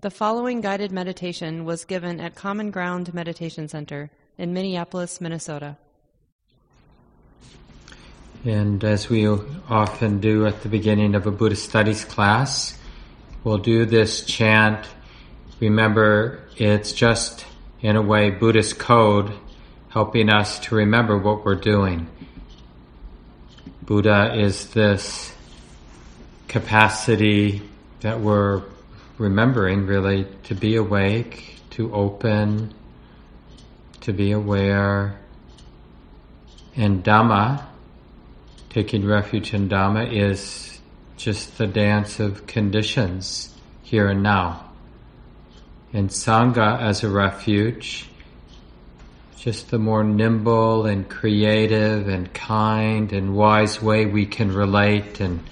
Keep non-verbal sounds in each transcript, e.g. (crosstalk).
The following guided meditation was given at Common Ground Meditation Center in Minneapolis, Minnesota. And as we often do at the beginning of a Buddhist studies class, we'll do this chant. Remember, it's just in a way Buddhist code helping us to remember what we're doing. Buddha is this capacity that we're remembering really to be awake, to open, to be aware. And Dhamma, taking refuge in Dhamma, is just the dance of conditions here and now. And Sangha as a refuge, just the more nimble and creative and kind and wise way we can relate and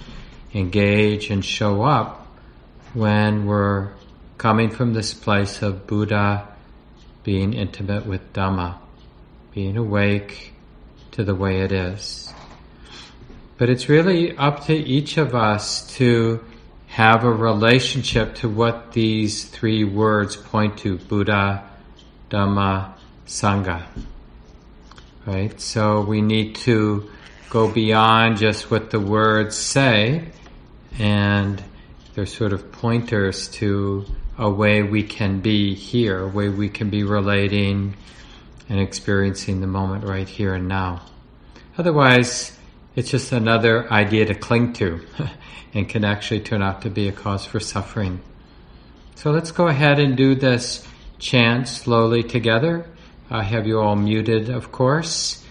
engage and show up when we're coming from this place of Buddha being intimate with Dhamma, being awake to the way it is. But it's really up to each of us to have a relationship to what these three words point to Buddha, Dhamma, Sangha. Right? So we need to go beyond just what the words say and they're sort of pointers to a way we can be here, a way we can be relating and experiencing the moment right here and now. Otherwise, it's just another idea to cling to (laughs) and can actually turn out to be a cause for suffering. So let's go ahead and do this chant slowly together. I have you all muted, of course,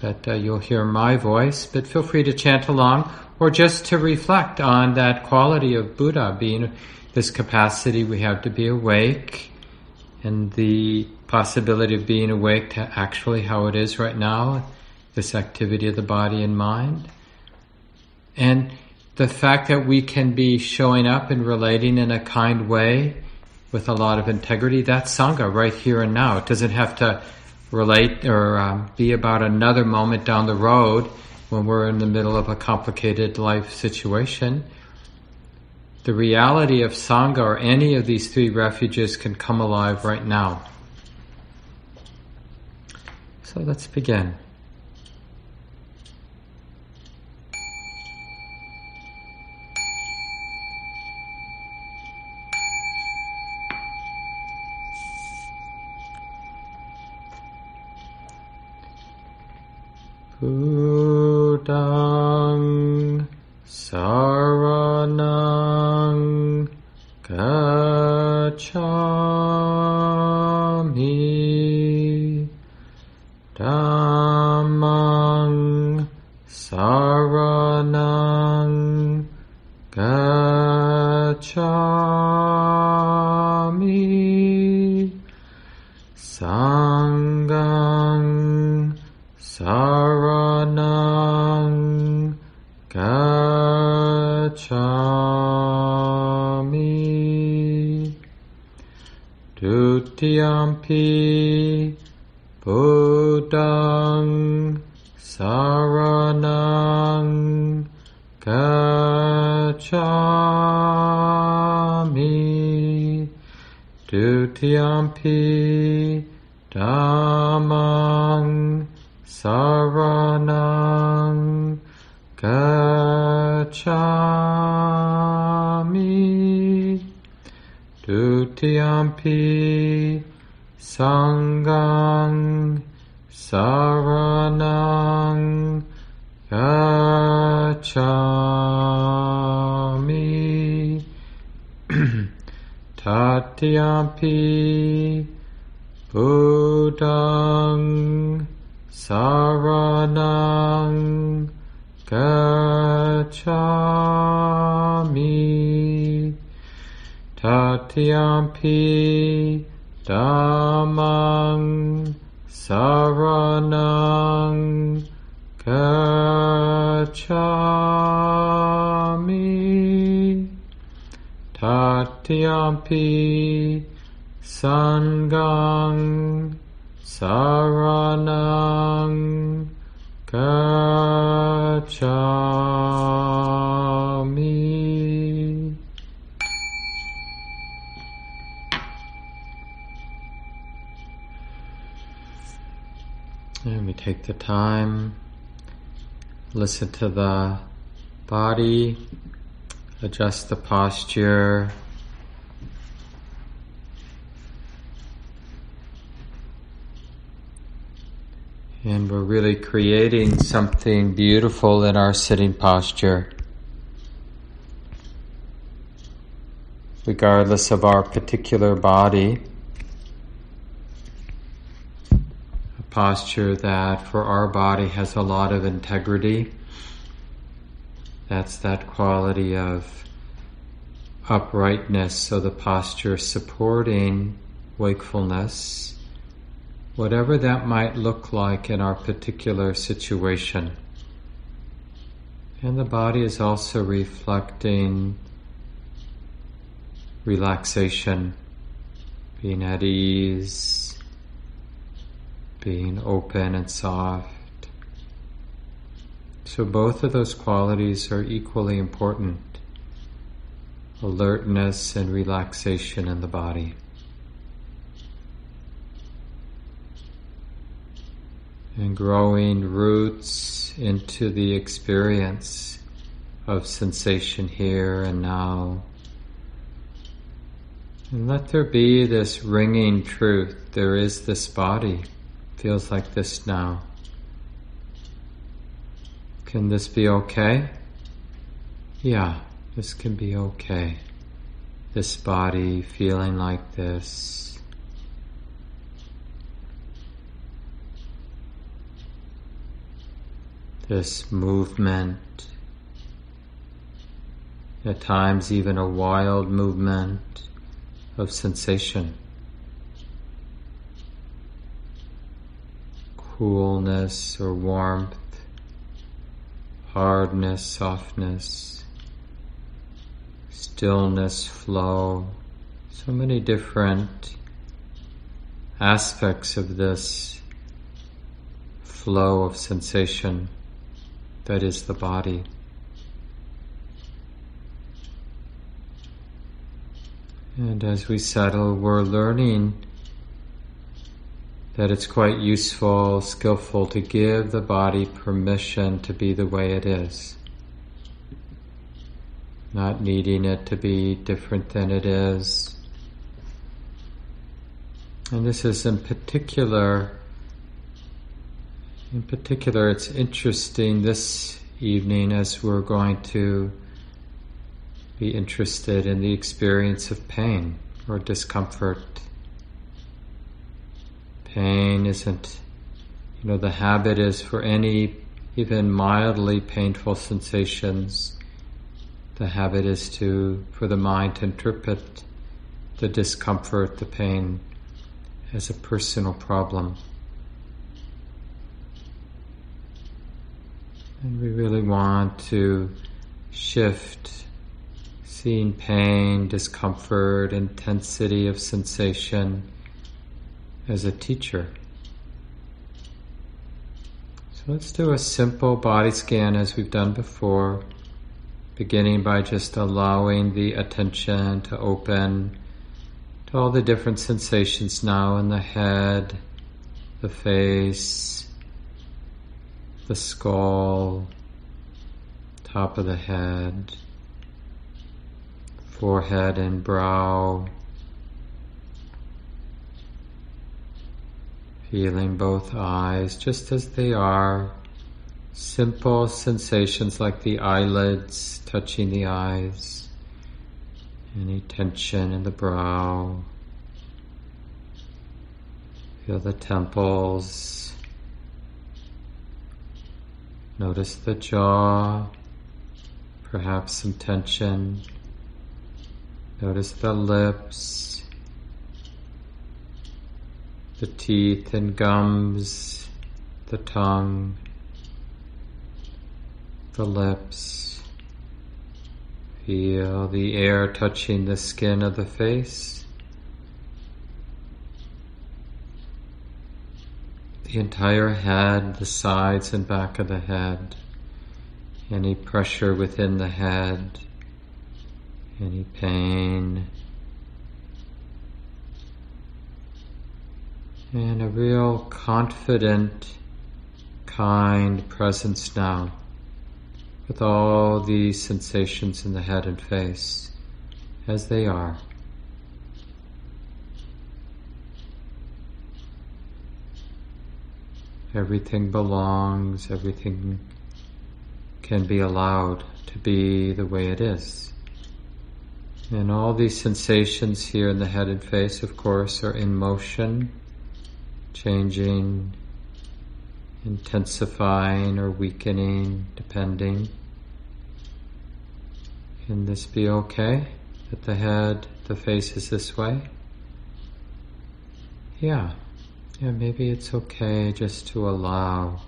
but uh, you'll hear my voice, but feel free to chant along or just to reflect on that quality of Buddha being this capacity we have to be awake and the possibility of being awake to actually how it is right now, this activity of the body and mind. And the fact that we can be showing up and relating in a kind way with a lot of integrity, that's Sangha right here and now. It doesn't have to relate or um, be about another moment down the road when we're in the middle of a complicated life situation. The reality of Sangha or any of these three refuges can come alive right now. So let's begin. Buddhang Saranang Gacchami. Dhammang Tatiyampi Buddhang Saranang Gacchami Tatiyampi Dhammang Saranang Gacchami Tatiyampi Sanghang Saranang Gacchami And we take the time, listen to the body, adjust the posture. And we're really creating something beautiful in our sitting posture. Regardless of our particular body, a posture that for our body has a lot of integrity. That's that quality of uprightness, so the posture supporting wakefulness whatever that might look like in our particular situation. And the body is also reflecting relaxation, being at ease, being open and soft. So both of those qualities are equally important alertness and relaxation in the body. And growing roots into the experience of sensation here and now. And let there be this ringing truth. There is this body. Feels like this now. Can this be okay? Yeah, this can be okay. This body feeling like this. This movement, at times even a wild movement of sensation. Coolness or warmth, hardness, softness, stillness, flow. So many different aspects of this flow of sensation that is the body. And as we settle, we're learning that it's quite useful, skillful to give the body permission to be the way it is. Not needing it to be different than it is. And this is in particular in particular, it's interesting this evening as we're going to be interested in the experience of pain or discomfort. Pain isn't, you know, the habit is for any even mildly painful sensations, the habit is to, for the mind to interpret the discomfort, the pain, as a personal problem. And we really want to shift seeing pain, discomfort, intensity of sensation as a teacher. So let's do a simple body scan as we've done before, beginning by just allowing the attention to open to all the different sensations now in the head, the face, the skull, top of the head, forehead and brow, feeling both eyes just as they are, simple sensations like the eyelids touching the eyes, any tension in the brow. Feel the temples Notice the jaw, perhaps some tension. Notice the lips, the teeth and gums, the tongue, the lips. Feel the air touching the skin of the face. Entire head, the sides and back of the head, any pressure within the head, any pain, and a real confident kind presence now with all these sensations in the head and face as they are. Everything belongs, everything can be allowed to be the way it is. And all these sensations here in the head and face, of course, are in motion, changing, intensifying or weakening, depending. Can this be okay? That the head, the face is this way? Yeah. Yeah, maybe it's okay just to allow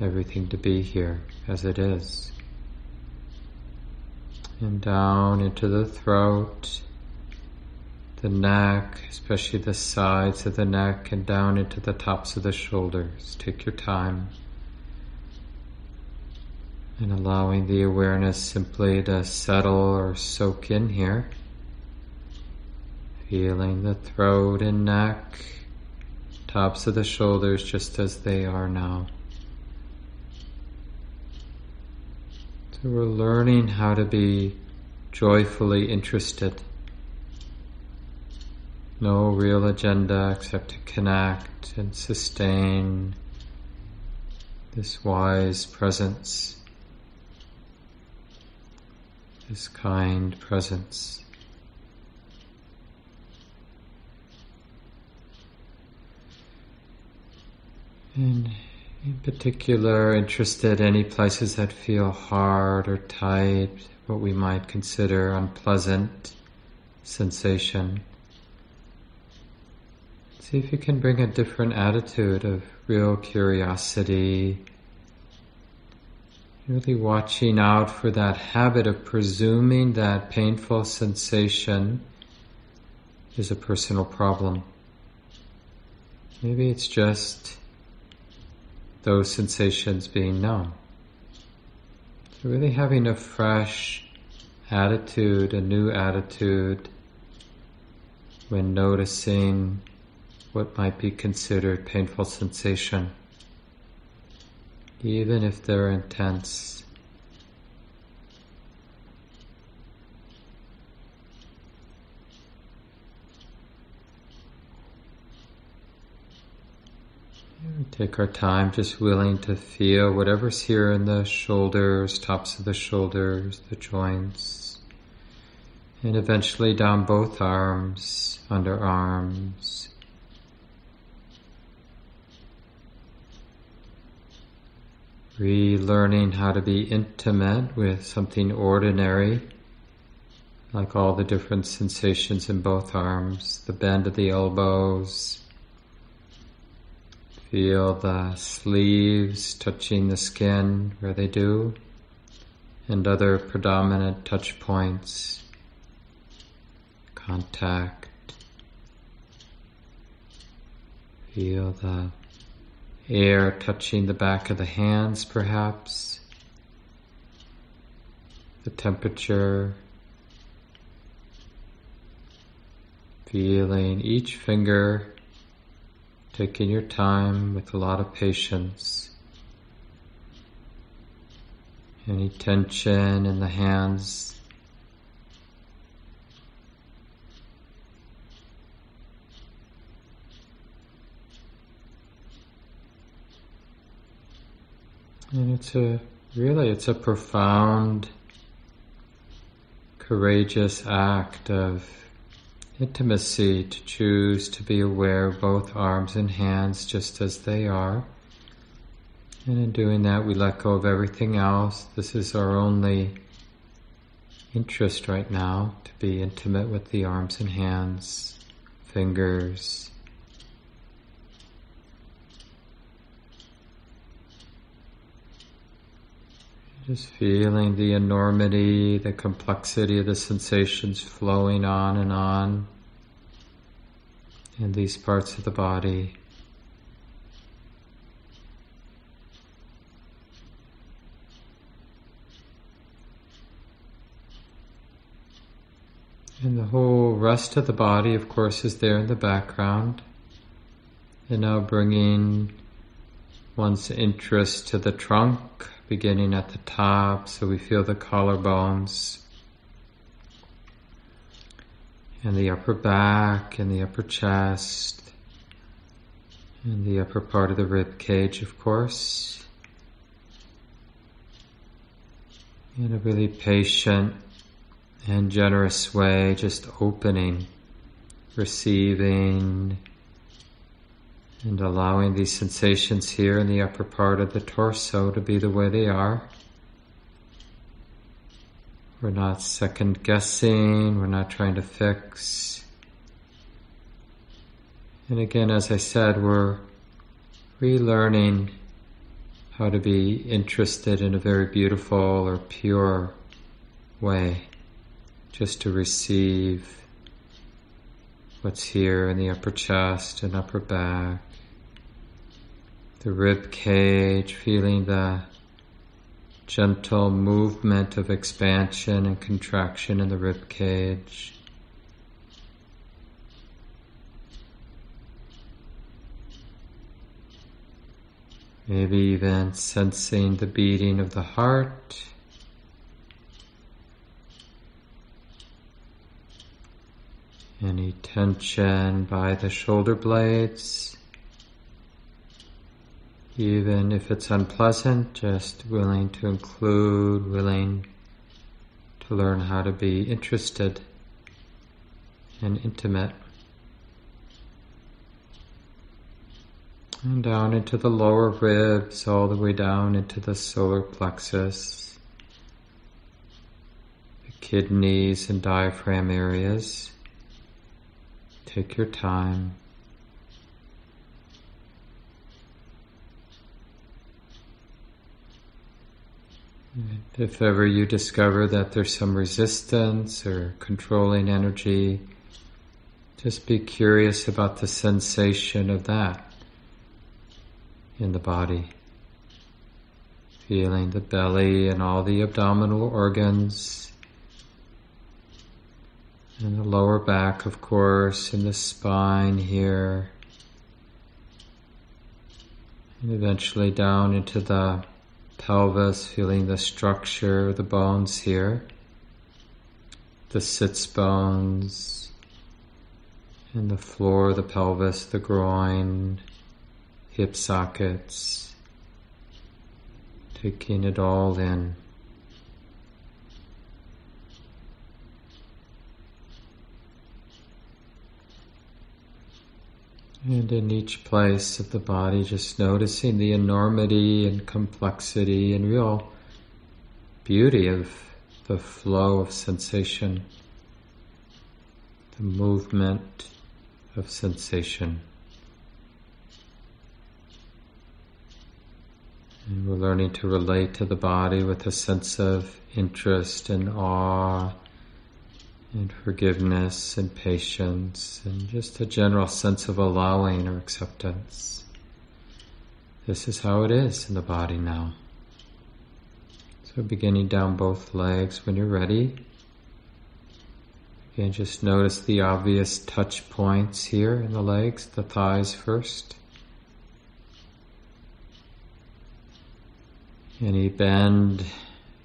everything to be here as it is. And down into the throat, the neck, especially the sides of the neck, and down into the tops of the shoulders. Take your time. And allowing the awareness simply to settle or soak in here. Feeling the throat and neck, tops of the shoulders just as they are now. So we're learning how to be joyfully interested no real agenda except to connect and sustain this wise presence, this kind presence. And in particular, interested any places that feel hard or tight, what we might consider unpleasant sensation. See if you can bring a different attitude of real curiosity, really watching out for that habit of presuming that painful sensation is a personal problem. Maybe it's just those sensations being known. So really having a fresh attitude, a new attitude when noticing what might be considered painful sensation, even if they're intense. Take our time just willing to feel whatever's here in the shoulders, tops of the shoulders, the joints, and eventually down both arms, underarms, relearning how to be intimate with something ordinary, like all the different sensations in both arms, the bend of the elbows. Feel the sleeves touching the skin where they do, and other predominant touch points, contact. Feel the air touching the back of the hands, perhaps, the temperature, feeling each finger, taking your time with a lot of patience. Any tension in the hands And it's a really it's a profound courageous act of intimacy to choose to be aware of both arms and hands just as they are. And in doing that, we let go of everything else. This is our only interest right now to be intimate with the arms and hands, fingers, Just feeling the enormity, the complexity of the sensations flowing on and on in these parts of the body. And the whole rest of the body, of course, is there in the background. And now bringing one's interest to the trunk, beginning at the top, so we feel the collarbones and the upper back and the upper chest and the upper part of the rib cage, of course. In a really patient and generous way, just opening, receiving, and allowing these sensations here in the upper part of the torso to be the way they are. We're not second guessing, we're not trying to fix. And again, as I said, we're relearning how to be interested in a very beautiful or pure way, just to receive what's here in the upper chest and upper back the rib cage, feeling the gentle movement of expansion and contraction in the rib cage. Maybe even sensing the beating of the heart. Any tension by the shoulder blades. Even if it's unpleasant, just willing to include, willing to learn how to be interested and intimate. And down into the lower ribs, all the way down into the solar plexus, the kidneys and diaphragm areas. Take your time. If ever you discover that there's some resistance or controlling energy, just be curious about the sensation of that in the body. Feeling the belly and all the abdominal organs, and the lower back, of course, and the spine here, and eventually down into the pelvis, feeling the structure, the bones here, the sits bones, and the floor, the pelvis, the groin, hip sockets, taking it all in. And in each place of the body, just noticing the enormity and complexity and real beauty of the flow of sensation, the movement of sensation. And we're learning to relate to the body with a sense of interest and awe and forgiveness and patience and just a general sense of allowing or acceptance. This is how it is in the body now. So beginning down both legs when you're ready. Again, just notice the obvious touch points here in the legs, the thighs first. Any bend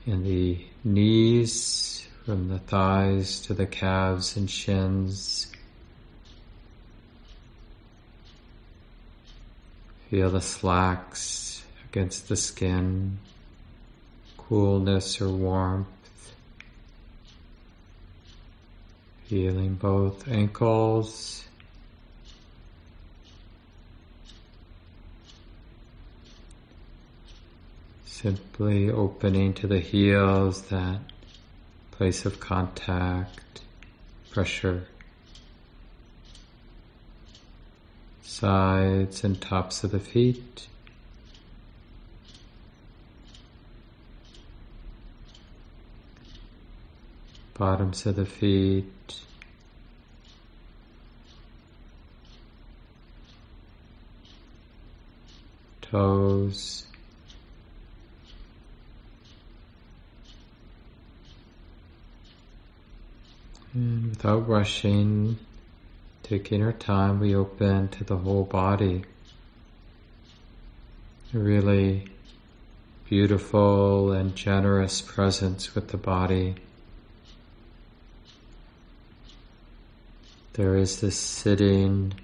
in the knees, from the thighs to the calves and shins. Feel the slacks against the skin, coolness or warmth. Feeling both ankles. Simply opening to the heels that place of contact, pressure, sides and tops of the feet. Bottoms of the feet, toes, And without rushing, taking our time, we open to the whole body. a really beautiful and generous presence with the body. There is this sitting,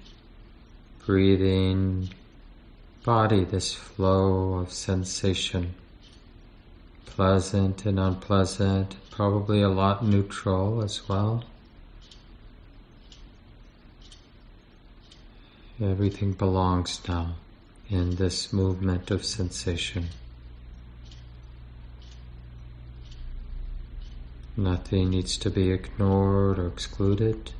breathing body, this flow of sensation, pleasant and unpleasant, probably a lot neutral as well. Everything belongs now in this movement of sensation. Nothing needs to be ignored or excluded.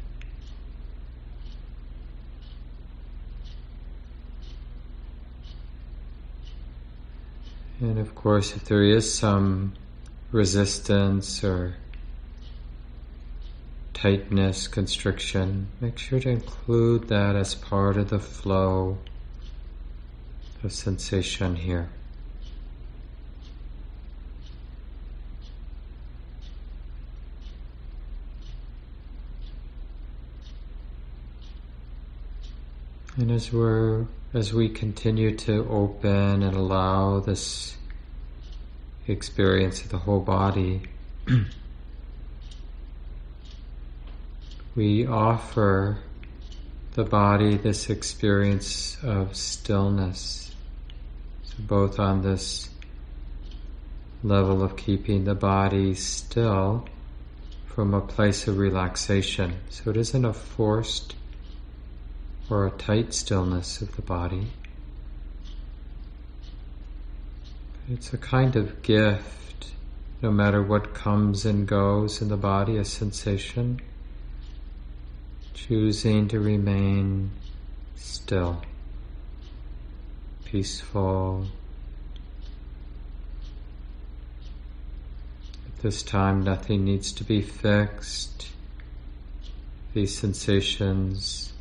And of course, if there is some resistance or tightness, constriction, make sure to include that as part of the flow of sensation here. And as we're as we continue to open and allow this experience of the whole body, we offer the body this experience of stillness. So both on this level of keeping the body still from a place of relaxation. So it isn't a forced or a tight stillness of the body. It's a kind of gift, no matter what comes and goes in the body, a sensation, choosing to remain still, peaceful. At this time, nothing needs to be fixed. These sensations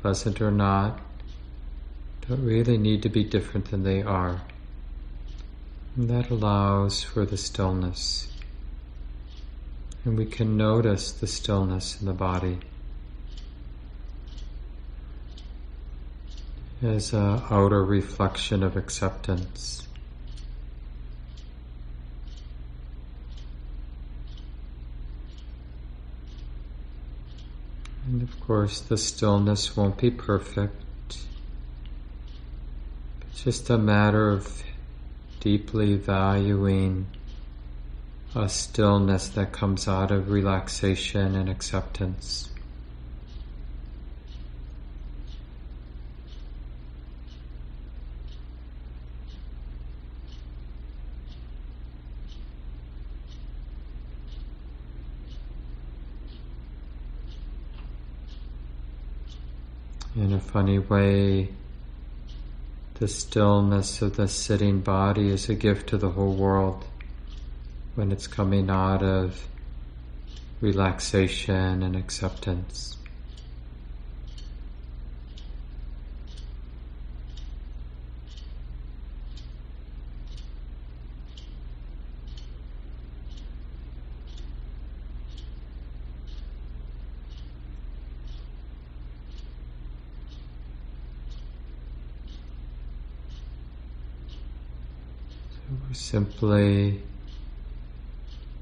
pleasant or not, don't really need to be different than they are. And that allows for the stillness. And we can notice the stillness in the body as an outer reflection of acceptance. And of course, the stillness won't be perfect. It's just a matter of deeply valuing a stillness that comes out of relaxation and acceptance. In a funny way, the stillness of the sitting body is a gift to the whole world when it's coming out of relaxation and acceptance. We're simply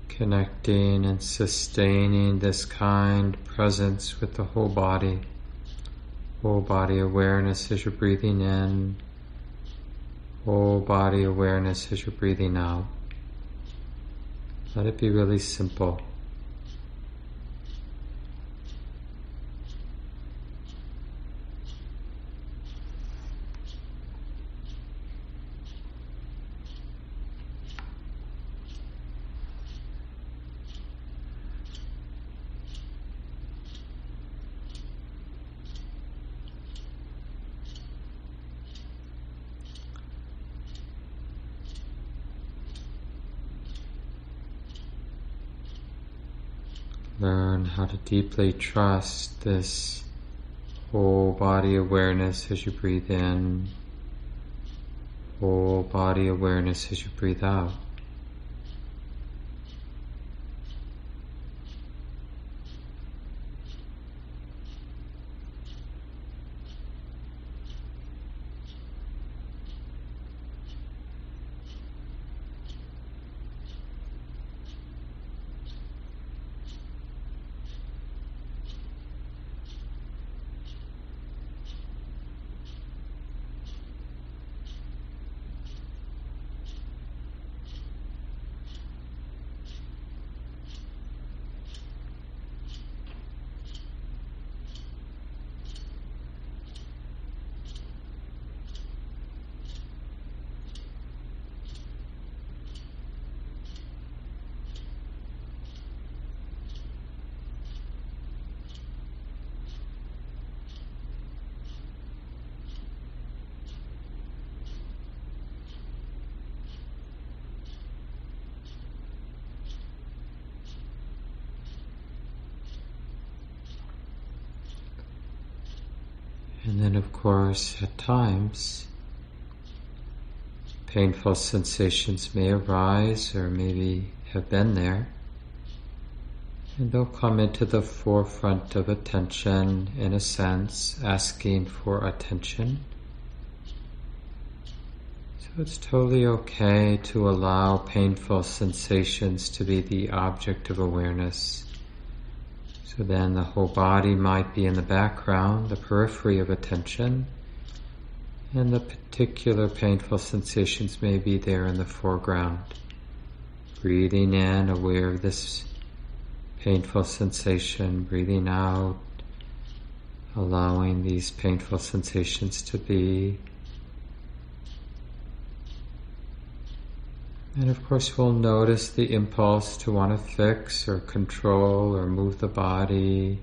connecting and sustaining this kind presence with the whole body. Whole body awareness as you're breathing in. Whole body awareness as you're breathing out. Let it be really simple. Learn how to deeply trust this whole body awareness as you breathe in, whole body awareness as you breathe out. And then, of course, at times, painful sensations may arise or maybe have been there. And they'll come into the forefront of attention in a sense, asking for attention. So it's totally okay to allow painful sensations to be the object of awareness. So then the whole body might be in the background, the periphery of attention, and the particular painful sensations may be there in the foreground. Breathing in, aware of this painful sensation, breathing out, allowing these painful sensations to be. And of course, we'll notice the impulse to want to fix or control or move the body.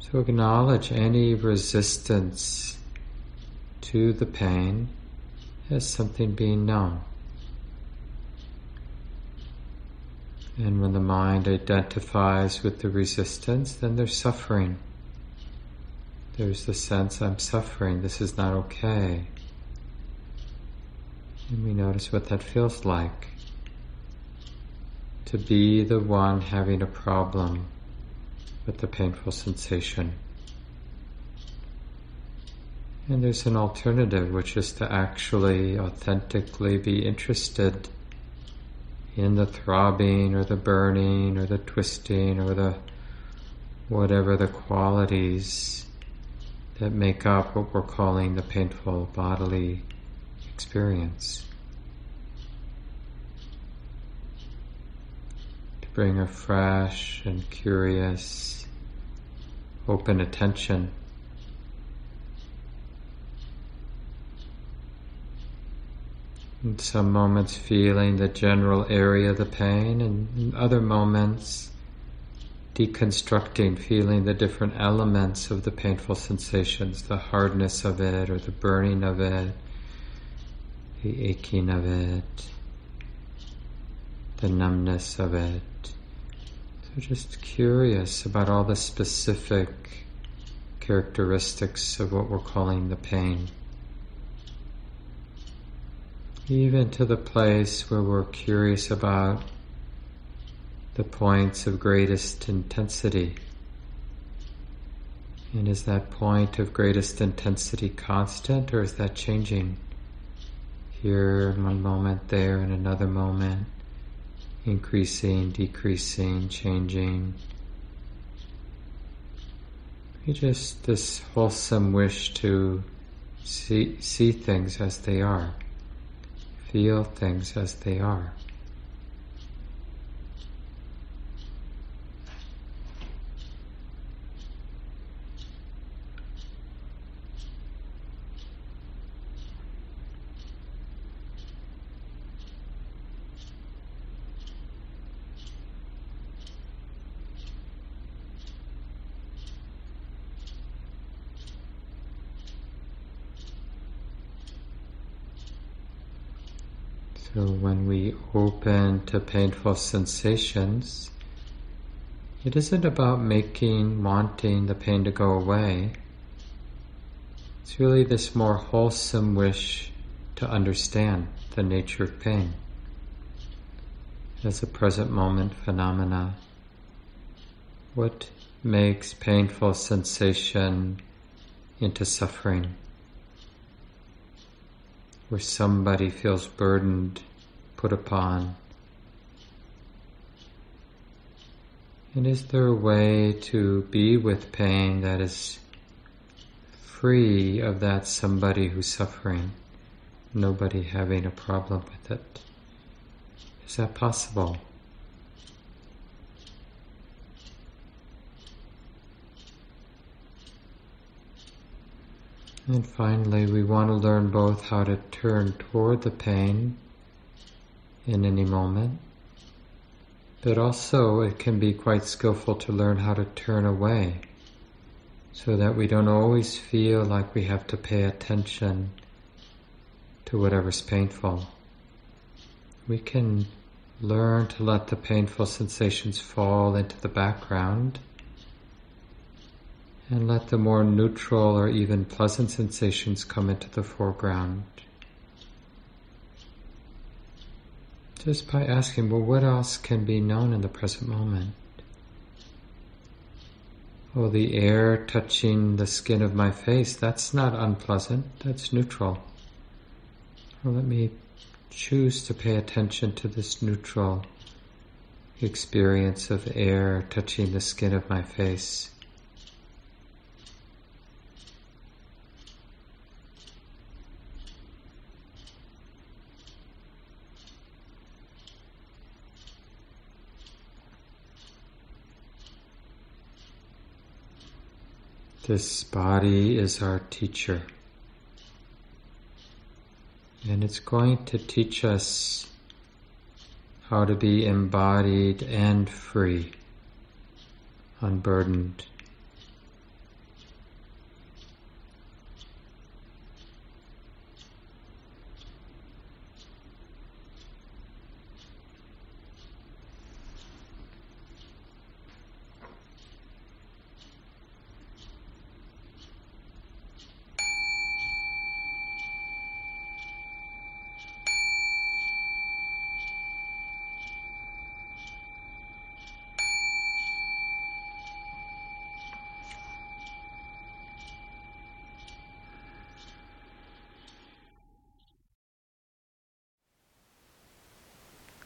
So acknowledge any resistance to the pain as something being known. And when the mind identifies with the resistance, then there's suffering. There's the sense I'm suffering, this is not okay. And we notice what that feels like. To be the one having a problem with the painful sensation. And there's an alternative, which is to actually authentically be interested in the throbbing or the burning or the twisting or the whatever the qualities that make up what we're calling the painful bodily experience. To bring a fresh and curious, open attention. In some moments, feeling the general area of the pain, and in other moments, deconstructing, feeling the different elements of the painful sensations, the hardness of it or the burning of it, the aching of it, the numbness of it. So just curious about all the specific characteristics of what we're calling the pain. Even to the place where we're curious about the points of greatest intensity. And is that point of greatest intensity constant or is that changing? Here in one moment, there in another moment, increasing, decreasing, changing. We just this wholesome wish to see, see things as they are, feel things as they are. So when we to painful sensations, it isn't about making, wanting the pain to go away. It's really this more wholesome wish to understand the nature of pain as a present moment phenomena. What makes painful sensation into suffering? where somebody feels burdened, put upon. And is there a way to be with pain that is free of that somebody who's suffering, nobody having a problem with it? Is that possible? And finally, we want to learn both how to turn toward the pain in any moment, but also it can be quite skillful to learn how to turn away so that we don't always feel like we have to pay attention to whatever's painful. We can learn to let the painful sensations fall into the background And let the more neutral or even pleasant sensations come into the foreground. Just by asking, well, what else can be known in the present moment? Oh, the air touching the skin of my face, that's not unpleasant, that's neutral. Well, let me choose to pay attention to this neutral experience of air touching the skin of my face. This body is our teacher. And it's going to teach us how to be embodied and free, unburdened.